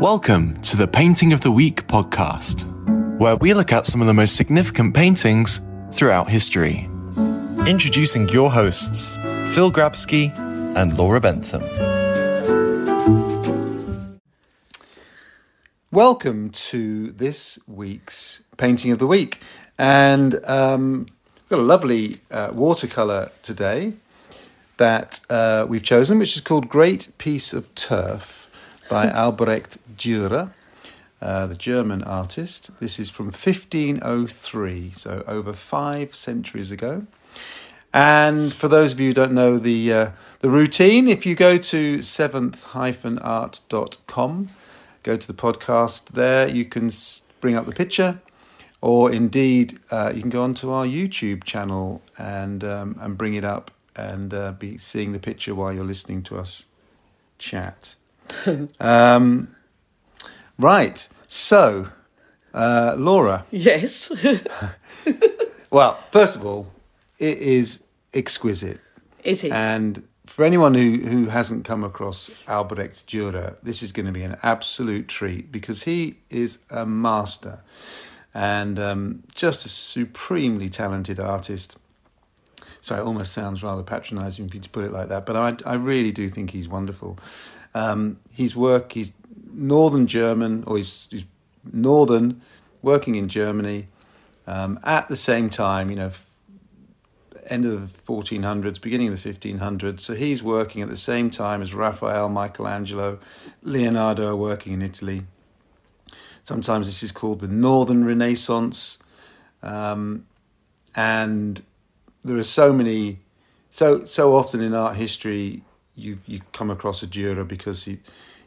Welcome to the Painting of the Week podcast, where we look at some of the most significant paintings throughout history. Introducing your hosts, Phil Grabsky and Laura Bentham. Welcome to this week's Painting of the Week. And um, we've got a lovely uh, watercolour today that uh, we've chosen, which is called Great Piece of Turf by Albrecht Dürer, uh, the German artist. This is from 1503, so over five centuries ago. And for those of you who don't know the uh, the routine, if you go to seventh-art.com, go to the podcast there, you can bring up the picture, or indeed uh, you can go onto our YouTube channel and um, and bring it up and uh, be seeing the picture while you're listening to us chat. um, right. So, uh, Laura. Yes. well, first of all, it is exquisite. It is. And for anyone who, who hasn't come across Albrecht Dürer, this is going to be an absolute treat because he is a master and um, just a supremely talented artist. So it almost sounds rather patronising to put it like that, but I, I really do think he's wonderful. Um, his work, he's northern German, or he's, he's northern, working in Germany. Um, at the same time, you know, end of the 1400s, beginning of the 1500s. So he's working at the same time as Raphael, Michelangelo, Leonardo are working in Italy. Sometimes this is called the Northern Renaissance. Um, and there are so many, so so often in art history, you you come across a Dürer because he,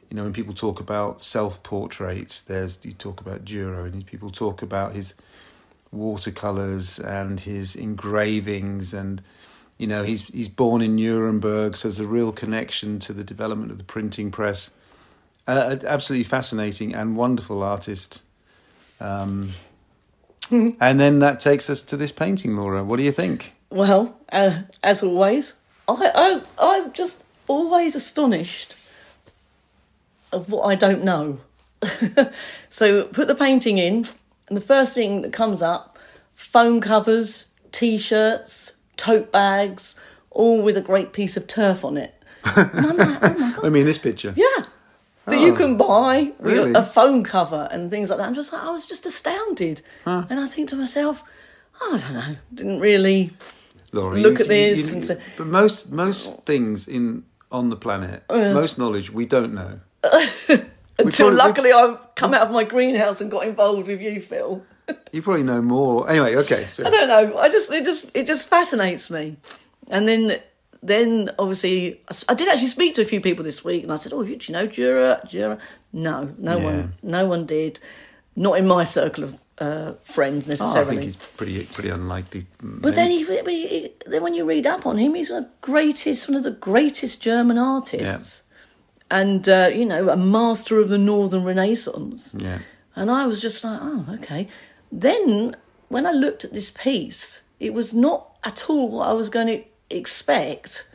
you know, when people talk about self portraits, there's you talk about Dürer, and people talk about his watercolors and his engravings, and you know, he's he's born in Nuremberg, so there's a real connection to the development of the printing press. Uh, absolutely fascinating and wonderful artist. Um, and then that takes us to this painting, Laura. What do you think? Well, uh, as always, I, I I'm just always astonished of what I don't know. so put the painting in, and the first thing that comes up: phone covers, t-shirts, tote bags, all with a great piece of turf on it. And I'm like, oh my god! I mean, this picture. Yeah. That you can oh. buy Really? a phone cover and things like that. I'm just like, I was just astounded. And I think to myself, oh, I don't know, didn't really. Laura, Look at this and say- but most most things in on the planet, Uh. most knowledge we don't know. Until luckily I've come out of my greenhouse and got involved with you, Phil. You probably know more. Anyway, okay. So I don't know. I just it just it just fascinates me. And then then obviously I did actually speak to a few people this week, and I said, "Oh, do you know Dürer? Dürer?" No, no Yeah. one, no one did. Not in my circle of uh, friends Oh, I think he's pretty pretty unlikely. But then, he, he, he- then when you read up on him, he's one of the greatest, one of the greatest German artists, and uh, you know, a master of the Northern Renaissance. yeah, And I was just like, oh, okay. Then when I looked at this piece, it was not at all what I was going to expect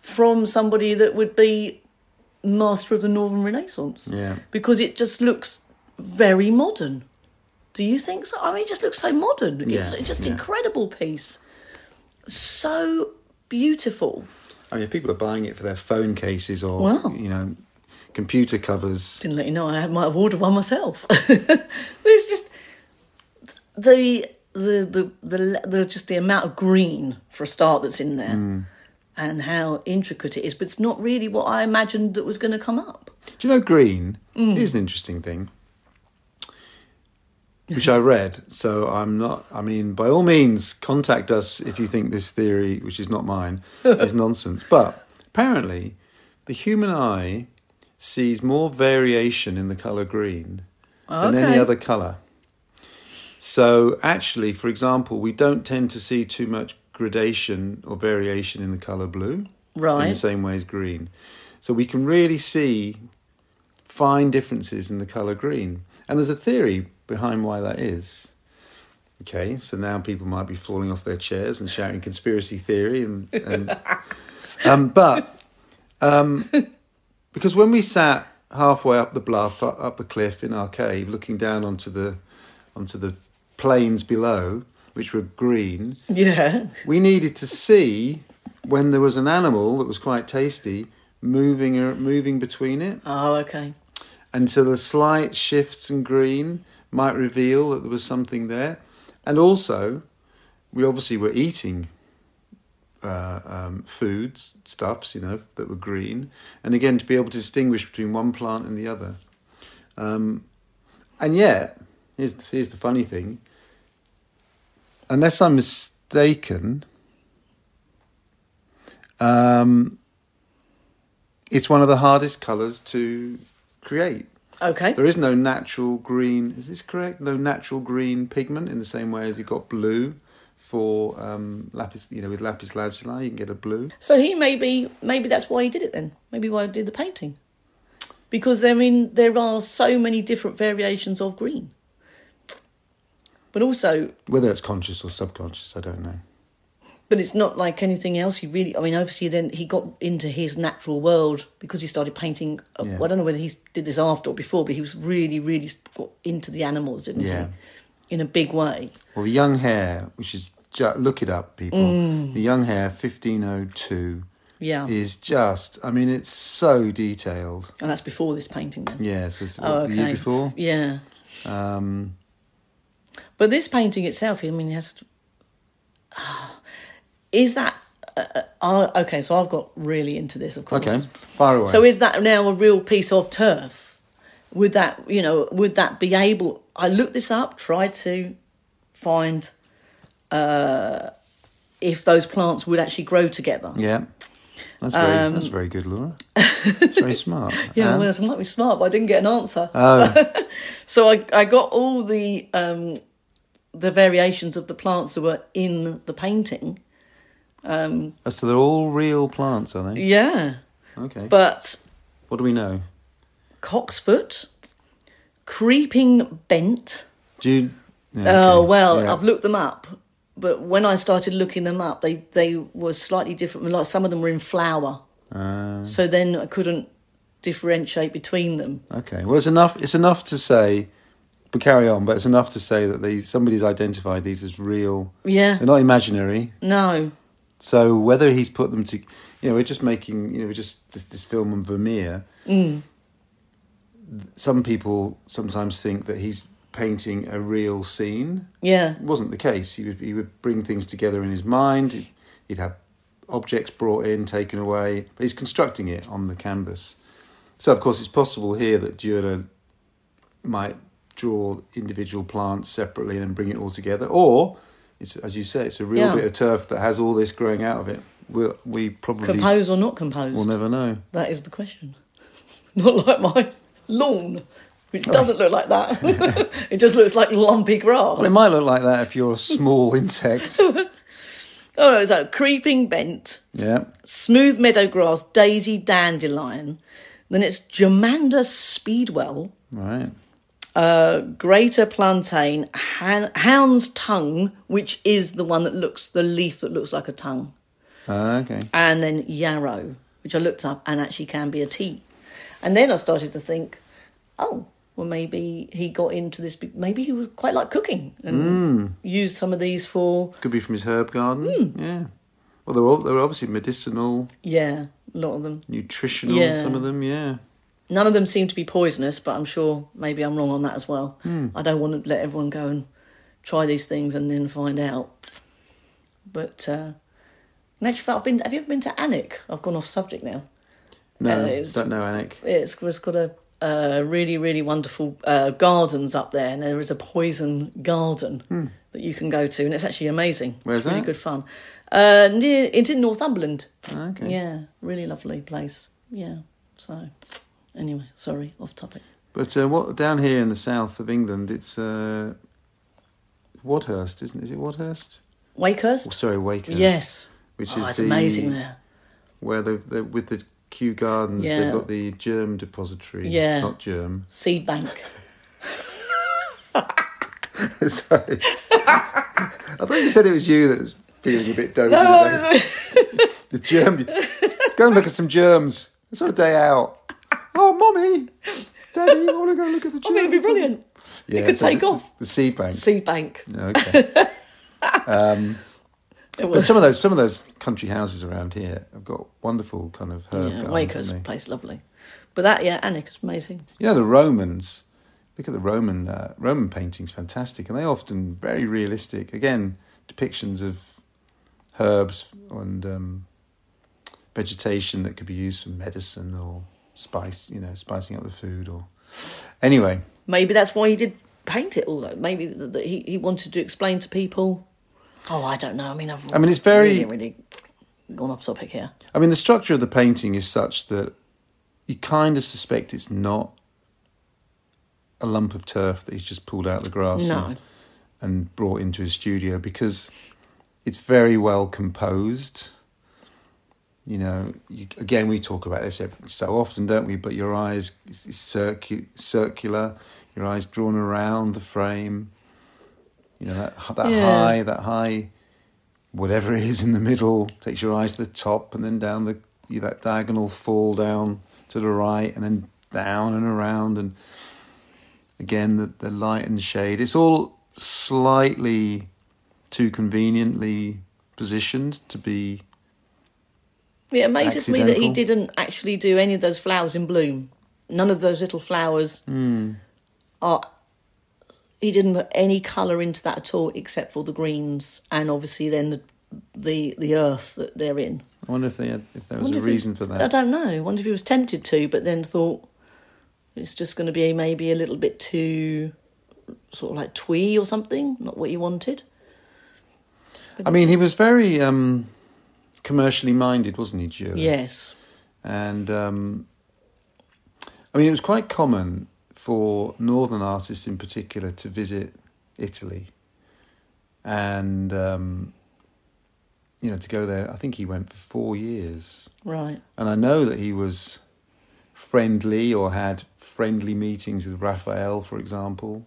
from somebody that would be master of the Northern Renaissance. Yeah. Because it just looks very modern. Do you think so? I mean, it just looks so modern. It's Yeah, it's just yeah. incredible piece. So beautiful. I mean, if people are buying it for their phone cases or Wow. you know, computer covers. didn't let you know I might have ordered one myself. It's just the the, the the the just the amount of green for a start that's in there, and how intricate it is. But it's not really what I imagined that was going to come up. Do you know green Mm. is an interesting thing, which I read. So I'm not. I mean, by all means, contact us if you think this theory, which is not mine, is nonsense. But apparently, the human eye sees more variation in the color green than any other color. So actually, for example, we don't tend to see too much gradation or variation in the color blue Right. in the same way as green. So we can really see fine differences in the colour green. And there's a theory behind why that is. Okay, so now people might be falling off their chairs and shouting conspiracy theory and, and um, but um, because when we sat halfway up the bluff, up, the cliff in our cave, looking down onto the onto the plains below, which were green. Yeah. We needed to see when there was an animal that was quite tasty moving uh, moving between it, Oh, okay. and so the slight shifts in green might reveal that there was something there, and also we obviously were eating uh, um, foods, stuffs, you know, that were green, and again to be able to distinguish between one plant and the other. Um, and yet, here's the, here's the funny thing: unless I'm mistaken, um, it's one of the hardest colours to create. Okay. There is no natural green. Is this correct? No natural green pigment in the same way as you've got blue for um, lapis. You know, with lapis lazuli, you can get a blue. So he maybe maybe that's why he did it then. Maybe why he did the painting. Because I mean there are so many different variations of green. But also Whether it's conscious or subconscious, I don't know. But it's not like anything else he really I mean obviously then he got into his natural world because he started painting uh, Yeah. I don't know whether he did this after or before but he was really really got into the animals didn't Yeah. he in a big way Well, the young hare, which is look it up, people. The young hare, fifteen oh two, yeah is just. I mean, it's so detailed. and that's before this painting then Yeah, so it's oh what, the year okay before. yeah Um, But this painting itself, I mean, it has. Is that. Uh, uh, okay, so I've got really into this, of course. okay, far away. So is that now a real piece of turf? Would that, you know, would that be able. I looked this up, tried to find uh, if those plants would actually grow together. yeah, that's very that's very good, Laura. It's very smart. Um, Yeah, And- well, I might be smart, but I didn't get an answer. oh, So I, I got all the um, the variations of the plants that were in the painting. Oh, so they're all real plants, are they? Yeah, Okay. but what do we know? cocksfoot, creeping bent. Do you? yeah, Oh well, Yeah. I've looked them up, but when I started looking them up, they they were slightly different. Like some of them were in flower, Uh, so then I couldn't differentiate between them. okay. Well, it's enough. It's enough to say. But carry on. But it's enough to say that these somebody's identified these as real. Yeah, They're not imaginary. no, So whether he's put them to, you know, we're just making, you know, we're just this, this film on Vermeer. Mm. Some people sometimes think that he's painting a real scene. yeah, It wasn't the case. He would he would bring things together in his mind. He'd, have objects brought in, taken away, but he's constructing it on the canvas. So of course it's possible here that Dürer might draw individual plants separately and bring it all together, or it's as you say, it's a real Yeah. bit of turf that has all this growing out of it. We'll, we probably compose or not composed. will never know. That is the question. Not like my lawn, which doesn't look like that. it just looks like lumpy grass. Well, it might look like that if you're a small insect. Oh, it's like creeping bent, Yeah. smooth meadow grass, daisy dandelion. Then it's Germander speedwell, Right. Uh, greater plantain, hound's tongue, which is the one that looks, the leaf that looks like a tongue, Ah, okay. and then yarrow, which I looked up and actually can be a tea. And then I started to think, oh, well, maybe he got into this, maybe he was quite like cooking and used some of these for, Could be from his herb garden. Hmm. Yeah. Well, they're all, they're obviously medicinal, yeah, a lot of them. nutritional. Yeah. Some of them, yeah. None of them seem to be poisonous, but I'm sure maybe I'm wrong on that as well. Hmm. I don't want to let everyone go and try these things and then find out. But uh, in actual fact, I've been. Have you ever been to Alnwick? I've gone off subject now. No, Uh, don't know, Alnwick. It's, it's got a uh, really, really wonderful uh, gardens up there, and there is a poison garden that you can go to, and it's actually amazing. Where's it's really good fun. Uh, near, it's in Northumberland. Ah, Okay. Yeah, really lovely place. Yeah. So, anyway, sorry, off topic. But uh, what down here in the south of England, it's uh, Wadhurst, isn't it? Is it Wadhurst? Wakehurst. Oh, sorry, Wakehurst. Yes. Which oh, is it's the amazing there. where they they with the Kew Gardens, Yeah. they've got the germ depository. Yeah. Not germ. Seed bank. sorry. I thought you said it was you that was feeling a bit dozy today. The germ. Go and look at some germs. It's our day out. Oh, mommy, Daddy, I want to go look at the I mean, it'd be brilliant. Yeah, could so take the, off. the seed bank. Seed bank. Okay. um, but some of those some of those country houses around here have got wonderful kind of herb Yeah, gardens. Wakehurst Place lovely. But that, yeah, Alnwick is amazing. You know the Romans. Look at the Roman uh, Roman paintings, fantastic, and they often very realistic. Again, depictions of herbs and um, vegetation that could be used for medicine or spice, you know, spicing up the food. Or anyway, Maybe that's why he did paint it all, though. Maybe that that he, he wanted to explain to people. Oh, I don't know. I mean, I've I mean, it's very- really, really gone off topic here. I mean, the structure of the painting is such that you kind of suspect it's not a lump of turf that he's just pulled out of the grass No. and, and brought into his studio because it's very well composed. You know, you, again, we talk about this so often, don't we? But your eyes circu- circular, your eyes drawn around the frame. You know that that Yeah. high, that high, whatever it is in the middle takes your eyes to the top, and then down the you, that diagonal fall down to the right, and then down and around, and again the the light and shade. It's all slightly too conveniently positioned to be It amazes me that he didn't actually do any of those flowers in bloom. None of those little flowers Hmm. are. He didn't put any colour into that at all, except for the greens and obviously then the the, the earth that they're in. I wonder if they had, if there was a reason for that. I don't know. I wonder if he was tempted to, but then thought it's just going to be maybe a little bit too sort of like twee or something, not what you wanted. I mean, he was very um, commercially minded, wasn't he, Giulio? Yes. And um, I mean, it was quite common for northern artists in particular to visit Italy and, um, you know, to go there. I think he went for four years. Right. And I know that he was friendly or had friendly meetings with Raphael, for example.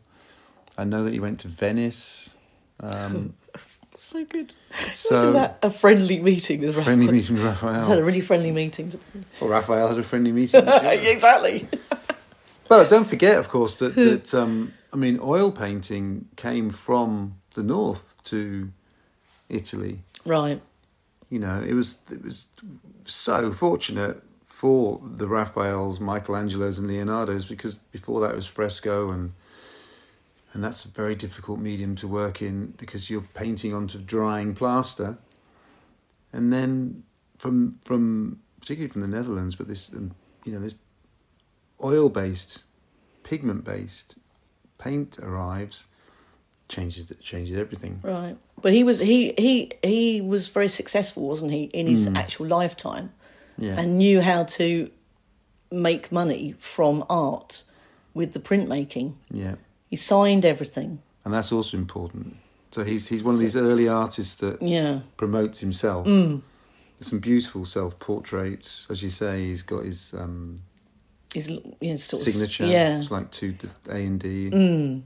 I know that he went to Venice. Um, So good. so that a friendly meeting with friendly Raphael. meeting with He's had a really friendly meeting. Or Raphael had a friendly meeting. exactly. But don't forget, of course, that that um, I mean, oil painting came from the north to Italy. Right. You know, it was it was so fortunate for the Raphaels, Michelangelos, and Leonardos because before that it was fresco and and that's a very difficult medium to work in because you're painting onto drying plaster, and then from from particularly from the Netherlands, but this um, you know this oil based, pigment based paint arrives, changes changes everything. Right. But he was he he he was very successful, wasn't he, in his actual lifetime, Yeah, and knew how to make money from art with the printmaking. yeah, He signed everything. and that's also important. So he's he's one of these early artists that Yeah. promotes himself. Mm. Some beautiful self portraits, as you say. He's got his um, His, his sort signature. Of, yeah. it's like two A and D. Mm.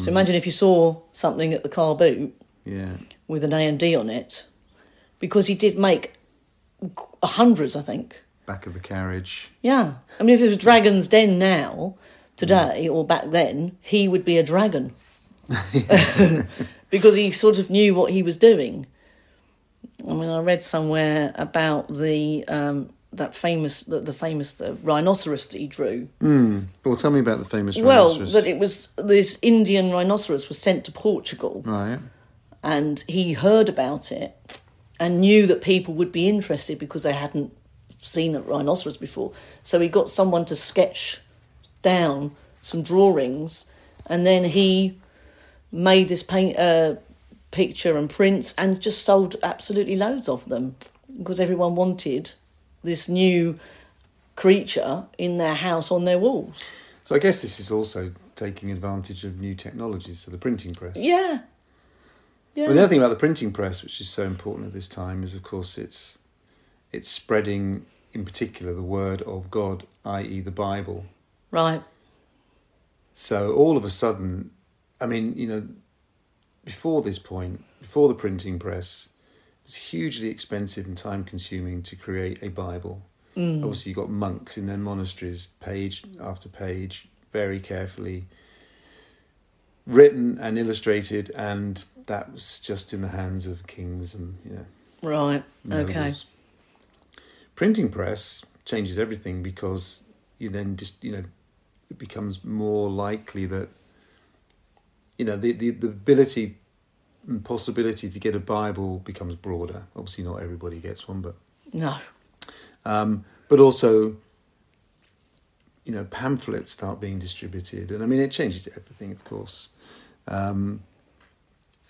So imagine if you saw something at the car boot Yeah, with an A and D on it, because he did make hundreds, I think. back of the carriage. Yeah. I mean, if it was Dragon's Den now, today, or back then, he would be a dragon. because he sort of knew what he was doing. I mean, I read somewhere about the um, that famous the, the famous uh, rhinoceros that he drew. Mm. Well, tell me about the famous Well, that it was this Indian rhinoceros was sent to Portugal, right. and he heard about it and knew that people would be interested because they hadn't seen a rhinoceros before. So he got someone to sketch down some drawings, and then he made this paint uh, picture and prints, and just sold absolutely loads of them because everyone wanted this new creature in their house on their walls. So I guess this is also taking advantage of new technologies, so the printing press. Yeah. Yeah. Well, the other thing about the printing press, which is so important at this time, is of course it's it's spreading, in particular, the word of God, i.e., the Bible. Right. So all of a sudden, I mean, you know, before this point, before the printing press, it was hugely expensive and time consuming to create a Bible. Mm. Obviously, you got monks in their monasteries, page after page, very carefully written and illustrated, and that was just in the hands of kings and you know Right. Okay. Printing press changes everything because you then just you know it becomes more likely that you know the the, the ability and possibility to get a Bible becomes broader. Obviously, not everybody gets one, but No. um, but also you know pamphlets start being distributed, and I mean it changes everything, of course. Um,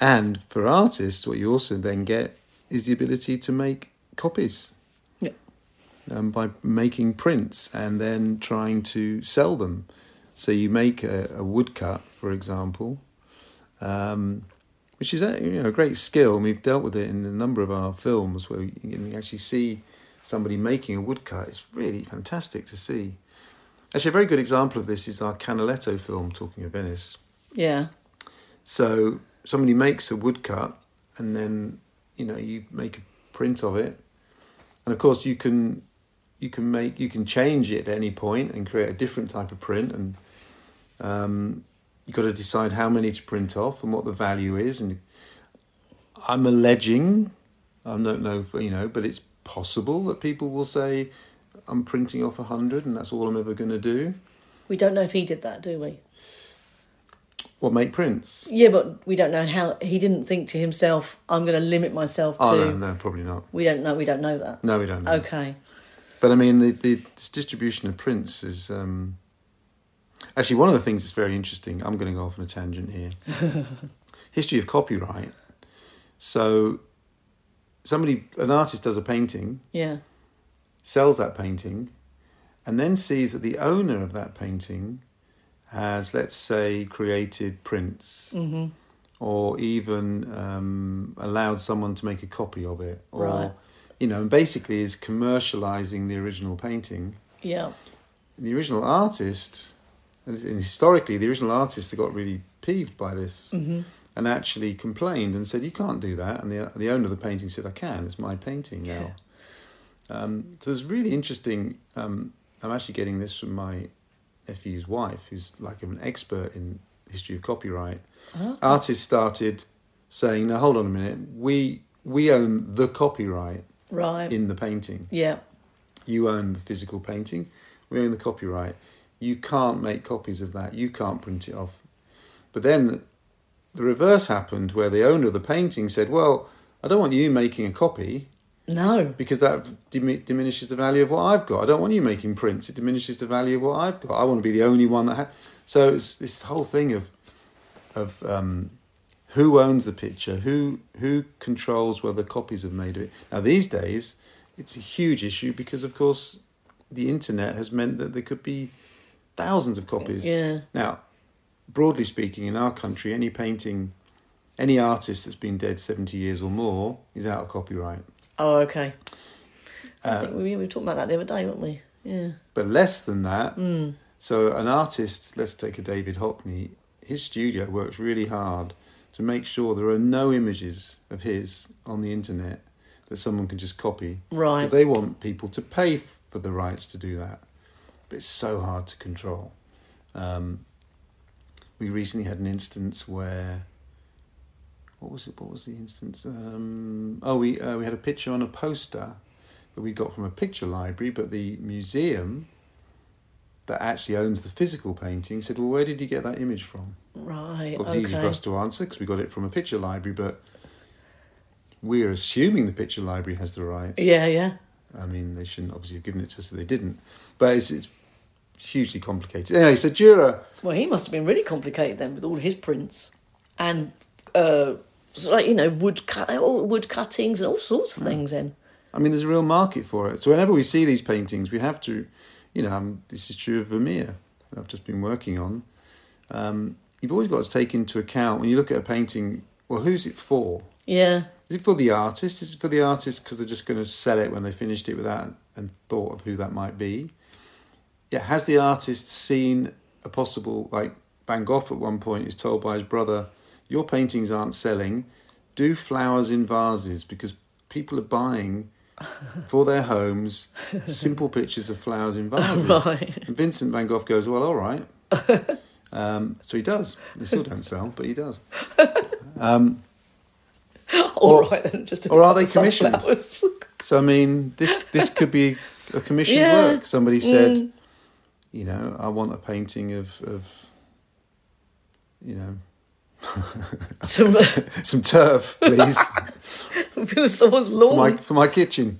and for artists, what you also then get is the ability to make copies. Um, by making prints and then trying to sell them. So you make a, a woodcut, for example, um, which is a, you know a great skill. And we've dealt with it in a number of our films where you can actually see somebody making a woodcut. It's really fantastic to see. Actually, a very good example of this is our Canaletto film, Talking of Venice. Yeah. So somebody makes a woodcut, and then you know you make a print of it, and of course you can you can make you can change it at any point and create a different type of print, and um, you've got to decide how many to print off and what the value is. And I'm alleging, I don't know, if, you know, but it's possible that people will say. I'm printing off a hundred, and that's all I'm ever going to do. We don't know if he did that, do we? Well, make prints. Yeah, but we don't know how he didn't think to himself, I'm going to limit myself to. Oh no, no, probably not. We don't know. We don't know that. No, we don't know. Okay. But I mean, the, the distribution of prints is um, actually one of the things that's very interesting. I'm going to go off on a tangent here. History of copyright. So, somebody, an artist, does a painting, Yeah. sells that painting, and then sees that the owner of that painting has, let's say, created prints. Mm-hmm. Or even um, allowed someone to make a copy of it, or Right. You know, and basically is commercializing the original painting. Yeah. The original artist, and historically, the original artist got really peeved by this Mm-hmm. and actually complained and said, "You can't do that." And the the owner of the painting said, "I can. It's my painting now." Um, so it's really interesting. Um, I'm actually getting this from my nephew's wife, who's like an expert in history of copyright. Oh. Artists started saying, "Now hold on a minute. We we own the copyright Right. in the painting." yeah. You own the physical painting. We own the copyright. You can't make copies of that. You can't print it off. But then the reverse happened where the owner of the painting said, Well, I don't want you making a copy No. because that dim- diminishes the value of what I've got. I don't want you making prints. It diminishes the value of what I've got. I want to be the only one that. Ha-. So it's this whole thing of of um, who owns the picture, who who controls whether copies are made of it. Now these days, it's a huge issue because, of course, the internet has meant that there could be thousands of copies. Yeah. Now, broadly speaking, in our country, any painting, any artist that's been dead seventy years or more is out of copyright. Oh, okay. I Uh, think we, we were talking about that the other day, weren't we? Yeah. but less than that. Mm. So an artist, let's take a David Hockney, his studio works really hard to make sure there are no images of his on the internet that someone can just copy Right. because they want people to pay for the rights to do that. But it's so hard to control. Um, we recently had an instance where. What was it? What was the instance? Um, oh, we uh, we had a picture on a poster that we got from a picture library, but the museum that actually owns the physical painting said, "Well, where did you get that image from?" Right. It was okay. easy for us to answer because we got it from a picture library, but we're assuming the picture library has the rights. Yeah, yeah. I mean, they shouldn't obviously have given it to us if they didn't. But it's, it's hugely complicated. Anyway, so Dürer, Well, he must have been really complicated then with all his prints and, uh, like you know, wood cut, wood cuttings and all sorts of things. Then. I mean, there's a real market for it. So whenever we see these paintings, we have to, you know, um, this is true of Vermeer that I've just been working on. Um, you've always got to take into account when you look at a painting, well, who's it for? Yeah. Is it for the artist? Is it for the artist because they're just going to sell it when they finished it without and thought of who that might be? Yeah, has the artist seen a possible like Van Gogh at one point is told by his brother, "Your paintings aren't selling. Do flowers in vases because people are buying for their homes simple pictures of flowers in vases." Right. And Vincent Van Gogh goes, "Well, all right." um, so he does. They still don't sell, but he does. Um, All Or- right then, just a or are they commissioned? so I mean, this this could be a commissioned Yeah. work. Somebody said, Mm. you know, I want a painting of of you know Some, some turf, please, someone's for lawn. my for my kitchen,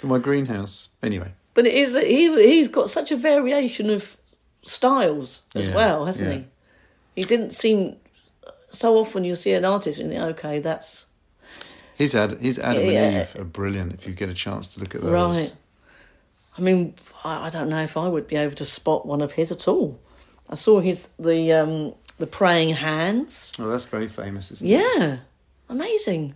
for my greenhouse. Anyway, But it is he he's got such a variation of styles as Yeah, well, hasn't yeah. he? He didn't seem so often you see an artist and you think, okay, that's his Ad, his Adam Yeah. and Eve are brilliant. If you get a chance to look at those, right. I mean, I I don't know if I would be able to spot one of his at all. I saw his the um the praying hands. Oh, that's very famous, isn't it? Yeah, amazing.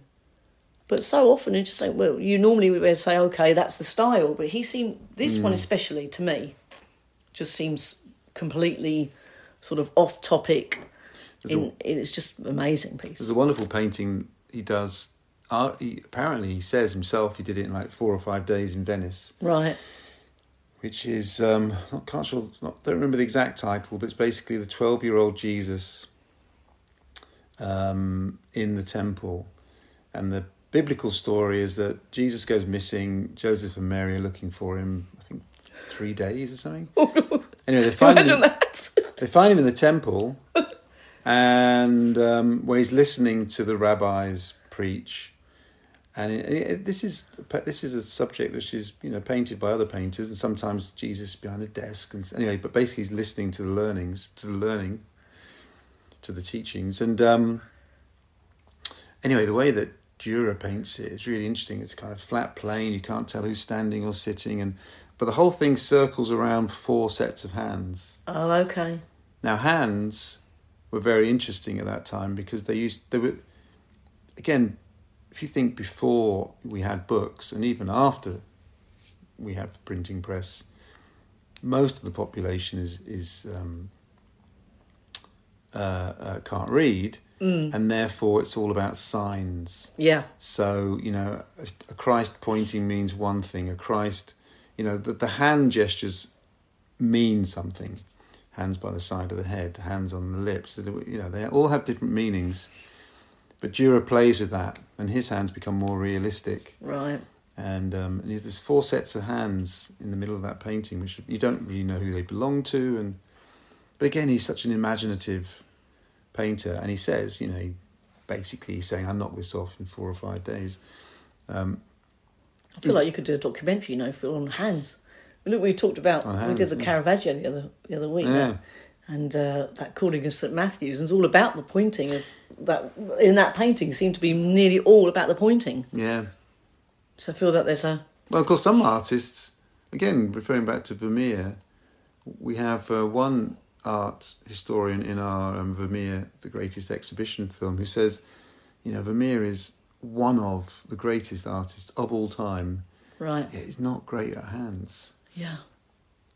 But so often you just say, well, you normally would say, okay, that's the style. But he seemed this Mm. one especially to me just seems completely sort of off topic. In, it's just amazing piece. There's a wonderful painting he does. Uh, he, apparently, he says himself he did it in like four or five days in Venice, Right. which is um, not can't sure, not, don't remember the exact title, but it's basically the twelve-year-old Jesus um, in the temple, and the biblical story is that Jesus goes missing. Joseph and Mary are looking for him. I think three days or something. anyway, they find him. That. They find him in the temple, and um, where he's listening to the rabbis preach. And it, it, this is this is a subject which is you know painted by other painters, and sometimes Jesus behind a desk. And anyway, but basically he's listening to the learnings, to the learning, to the teachings. And um, anyway, the way that Dürer paints it is really interesting. It's kind of flat plane. You can't tell who's standing or sitting, and but the whole thing circles around four sets of hands. Oh, okay. Now, hands were very interesting at that time because they used they were again. If you think before we had books, and even after we have the printing press, most of the population is is um, uh, uh, can't read, and therefore it's all about signs. Yeah. So, you know, a, a Christ pointing means one thing. A Christ, you know, the, the hand gestures mean something. Hands by the side of the head, hands on the lips. You know, they all have different meanings. But Dürer plays with that, and his hands become more realistic. Right. And, um, and there's four sets of hands in the middle of that painting, which you don't really know who they belong to. And but again, he's such an imaginative painter, and he says, you know, basically he's saying, "I knocked this off in four or five days." Um, I feel like you could do a documentary, you know, Phil, on hands. Look, we talked about On we did the. Caravaggio the other the other week, Yeah. and uh, that calling of St Matthews, and it's all about the pointing of that. In that painting, seemed to be nearly all about the pointing. yeah. So I feel that there's a Well, of course, some artists, again, referring back to Vermeer, we have uh, one art historian in our um, Vermeer, the greatest exhibition film, who says, you know, Vermeer is one of the greatest artists of all time, right. yet he's not great at hands. Yeah.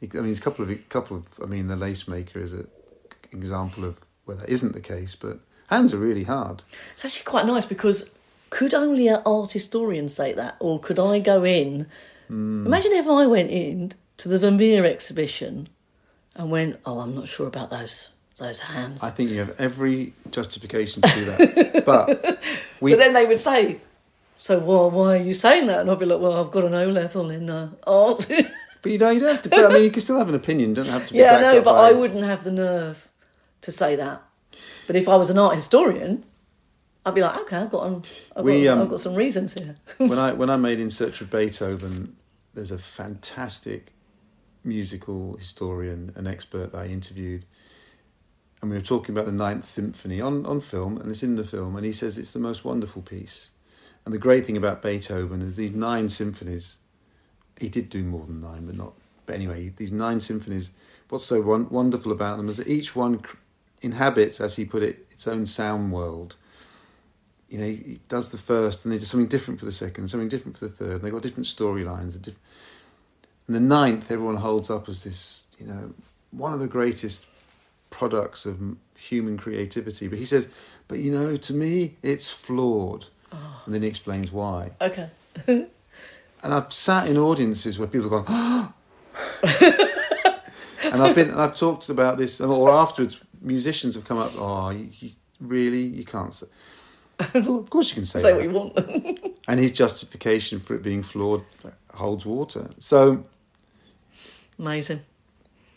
I mean, there's a couple of, couple of, I mean, the lace maker is an example of where that isn't the case, but hands are really hard. It's actually quite nice because could only an art historian say that, or could I go in? Hmm. Imagine if I went in to the Vermeer exhibition and went, "Oh, I'm not sure about those those hands." I think you have every justification to do that. but we, but then they would say, "So why why are you saying that?" And I'd be like, "Well, I've got an O level in uh, art." But you don't, you don't have to. But I mean, you can still have an opinion. Don't have to. Be yeah, I know, but I wouldn't have the nerve to say that. But if I was an art historian, I'd be like, "Okay, I've got an, I've, We, got, um, I've got some reasons here." when I when I made In Search of Beethoven, there's a fantastic musical historian, an expert that I interviewed, and we were talking about the Ninth Symphony on on film, and it's in the film, and he says it's the most wonderful piece. And the great thing about Beethoven is these nine symphonies. He did do more than nine, but not. But anyway, these nine symphonies. What's so won- wonderful about them is that each one inhabits, as he put it, its own sound world. You know, he does the first, and they do something different for the second, something different for the third. And they've got different storylines. And the ninth, everyone holds up as this, you know, one of the greatest products of human creativity. But he says, but you know, to me, it's flawed. Oh. And then he explains why. okay. And I've sat in audiences where people have gone, and I've been, I've talked about this, or afterwards, musicians have come up. Oh, you, you, really? You can't say. Well, of course, you can say, Say that. what you want. And his justification for it being flawed holds water. So, Amazing.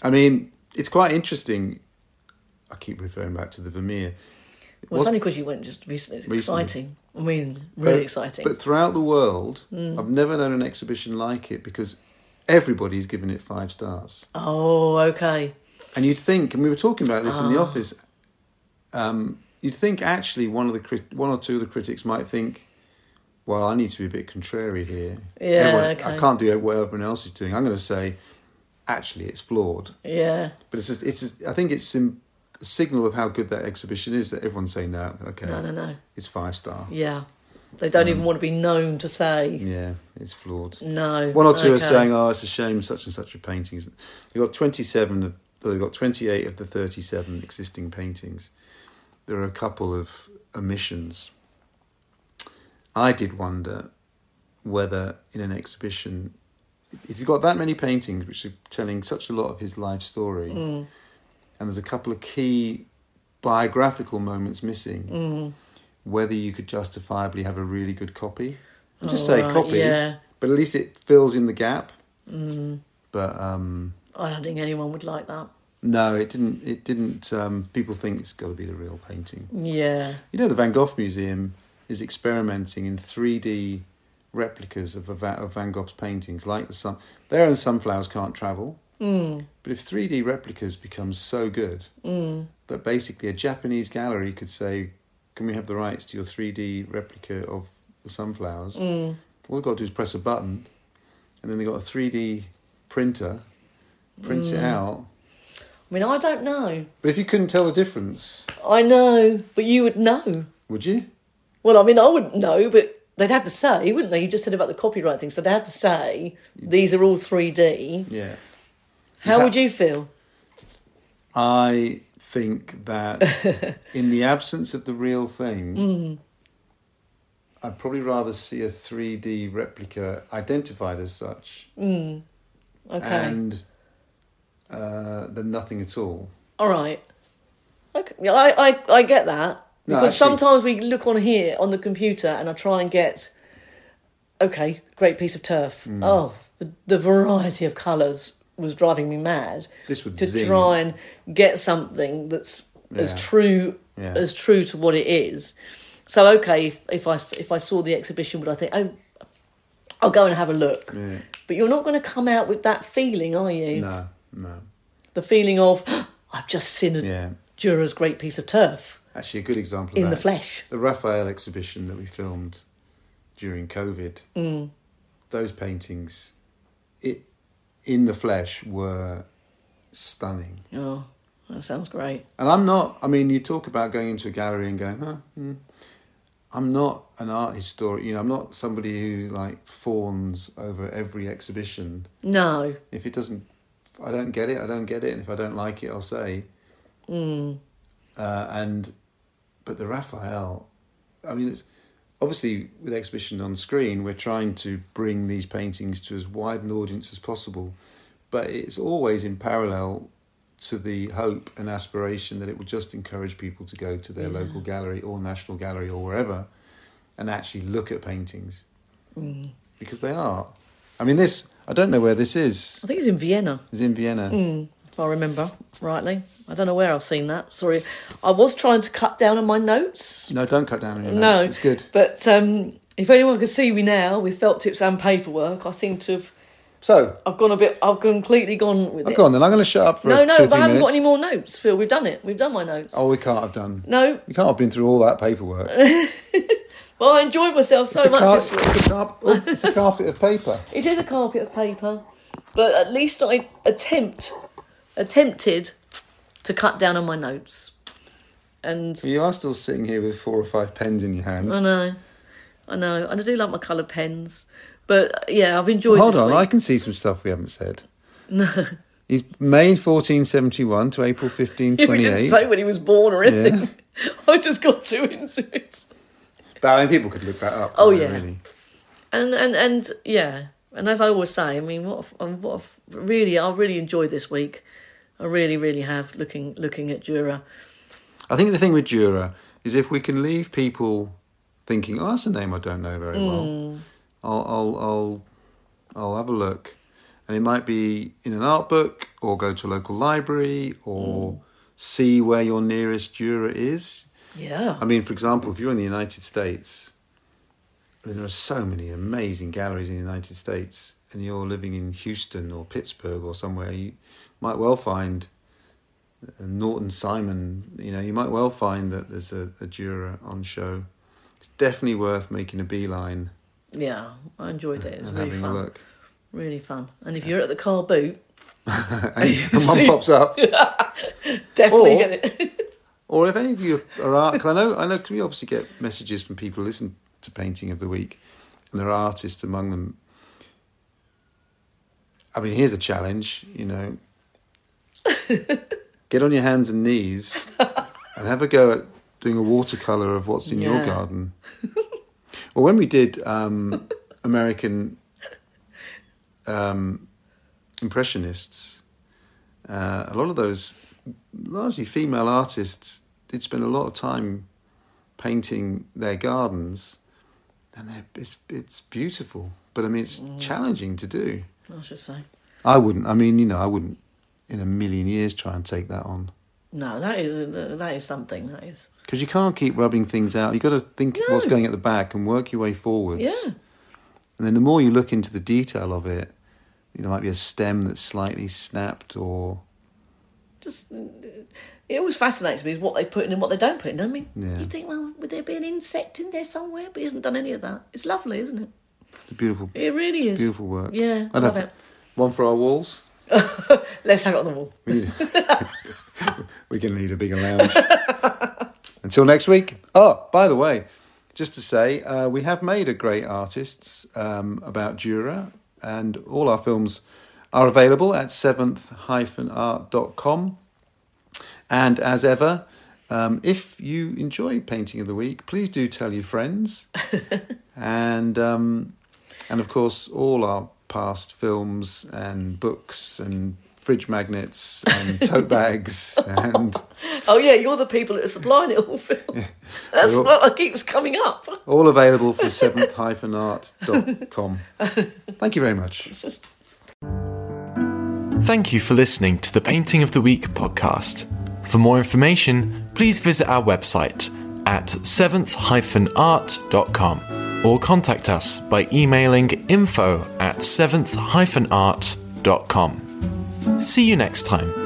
I mean, it's quite interesting. I keep referring back to the Vermeer. It Well, it's only because you went just recently. It's Recently. exciting. I mean, really But- exciting. But throughout the world, Mm. I've never known an exhibition like it because everybody's given it five stars. oh, okay. And you'd think, and we were talking about this in Ah. the office, um, you'd think actually one of the crit- one or two of the critics might think, well, I need to be a bit contrary here. Yeah, Everyone- okay. I can't do what everyone else is doing. I'm going to say, actually, it's flawed. Yeah. But it's just, it's just, I think it's sim- signal of how good that exhibition is that everyone's saying, no, okay, No, no, no. it's five star. Yeah. They don't even want to be known to say Yeah, it's flawed. no. One or two are saying, "Oh, it's a shame such and such a painting." They've got twenty-seven. Of, they've got twenty-eight of the thirty-seven existing paintings. There are a couple of omissions. I did wonder whether in an exhibition, if you've got that many paintings which are telling such a lot of his life story, Mm, and there's a couple of key biographical moments missing, mm. whether you could justifiably have a really good copy. I'll just Oh, say right, copy Yeah. but at least it fills in the gap. Mm. But um, I don't think anyone would like that. no, it didn't. It didn't. Um, people think it's got to be the real painting. Yeah. You know, the Van Gogh Museum is experimenting in three D replicas of, a of Van Gogh's paintings, like the sun. Their own sunflowers can't travel, Mm. but if three D replicas become so good Mm. that basically a Japanese gallery could say, "Can we have the rights to your three D replica of the sunflowers?" Mm. All they've got to do is press a button, and then they've got a 3D printer, prints it Mm. out. I mean, I don't know. But if you couldn't tell the difference, I know, but you would know. would you? Well, I mean, I wouldn't know, but they'd have to say, wouldn't they? You just said about the copyright thing, so they'd have to say these are all 3D. Yeah. How would you feel? I think that in the absence of the real thing, Mm. I'd probably rather see a 3D replica identified as such Mm. Okay. and uh, than nothing at all. All right. Okay. I, I, I get that. No, Because actually- sometimes we look on here on the computer and I try and get, okay, great piece of turf. Hmm. Oh, the, the variety of colours was driving me mad This would to zing. try and get something that's as true Yeah. as true to what it is. So okay, if, if I if I saw the exhibition, would I think, oh, I'll go and have a look? Yeah. But you're not going to come out with that feeling, are you? No, no. The feeling of I've just seen a Yeah. Dürer's great piece of turf Actually, a good example of in that. the flesh. The Raphael exhibition that we filmed during COVID, Mm. those paintings, it in the flesh were stunning. Oh, that sounds great. And I'm not. I mean, you talk about going into a gallery and going, "Huh." hmm. I'm not an art historian. You know, I'm not somebody who like fawns over every exhibition. No. If it doesn't, if I don't get it. I don't get it. And if I don't like it, I'll say. Mm. uh, and but the Raphael, I mean, it's obviously with exhibition on screen, we're trying to bring these paintings to as wide an audience as possible, but it's always in parallel to the hope and aspiration that it will just encourage people to go to their Yeah. local gallery or national gallery or wherever and actually look at paintings Mm. because they are. I mean, this I don't know where this is. I think it's in Vienna, It's in Vienna. mm, if I remember rightly. I don't know where I've seen that. Sorry, I was trying to cut down on my notes, No, don't cut down on your No. notes. It's good. but um, if anyone could see me now with felt tips and paperwork, I seem to have. So, I've gone a bit. I've completely gone with oh, it. go on then. I'm going to shut up for no, no, two I haven't minutes. got any more notes, Phil. We've done it. We've done my notes. Oh, we can't have done. No, You can't have been through all that paperwork. well, I enjoyed myself so it's, much car- it's, a carp- oh, it's a carpet of paper. It is a carpet of paper, but at least I attempt attempted to cut down on my notes. And You are still sitting here with four or five pens in your hands. I know, I know, and I do like my coloured pens. But yeah, I've enjoyed. Hold this on, week. I can see some stuff we haven't said. No, He's May 1471 to April we didn't say when he was born or anything. I just got too into it. But I mean, people could look that up. Oh, yeah. Really. And and and yeah, and as I always say, I mean, what a- um, what a- really I really enjoyed this week. I really, really have. Looking looking at Dürer. I think the thing with Dürer is if we can leave people thinking, "Oh, that's a name I don't know very well," hmm. I'll, I'll, I'll, I'll have a look, and it might be in an art book, or go to a local library, or hmm. see where your nearest Dürer is. Yeah. I mean, for example, if you're in the United States, I mean, there are so many amazing galleries in the United States, and you're living in Houston or Pittsburgh or somewhere, you might well find uh, Norton Simon. You know, you might well find that there's a, a Dürer on show. It's definitely worth making a beeline yeah. I enjoyed it. It was really fun. Really fun. And if you're at the car boot, and, one pops up. definitely Or- get it. Or if any of you are art, cause I know, I know, we obviously get messages from people who listen to Painting of the Week, and there are artists among them. I mean, here's a challenge, you know. get on your hands and knees and have a go at doing a watercolor of what's in your garden. well, when we did um, American um, impressionists, uh, a lot of those largely female artists did spend a lot of time painting their gardens, and it's it's beautiful. But I mean, it's challenging to do. I should say. I wouldn't. I mean, you know, I wouldn't in a million years try and take that on No, that is that is something. That is. because you can't keep rubbing things out. You've got to think No. what's going at the back and work your way forwards. Yeah. And then the more you look into the detail of it, there might be a stem that's slightly snapped or Just it always fascinates me is what they put in and what they don't put in. I mean, Yeah. you think, well, would there be an insect in there somewhere? But he hasn't done any of that. It's lovely, isn't it? It's a beautiful, It really is. beautiful work. Yeah, I love it. One for our walls. Let's hang it on the wall. We're going to need a bigger lounge. Until next week. Oh, by the way, just to say, uh, we have made a great artists um, about Dürer, and all our films are available at seventh-art.com. And as ever, um, if you enjoy Painting of the Week, please do tell your friends. and um, and of course, all our past films and books and fridge magnets and tote bags and Oh yeah, you're the people that are supplying it all, Phil. That's Well- what keeps coming up. all available from seventh-art.com. Thank you very much. Thank you for listening to the Painting of the Week podcast. For more information, please visit our website at seventh-art.com or contact us by emailing info at seventh-art.com. See you next time.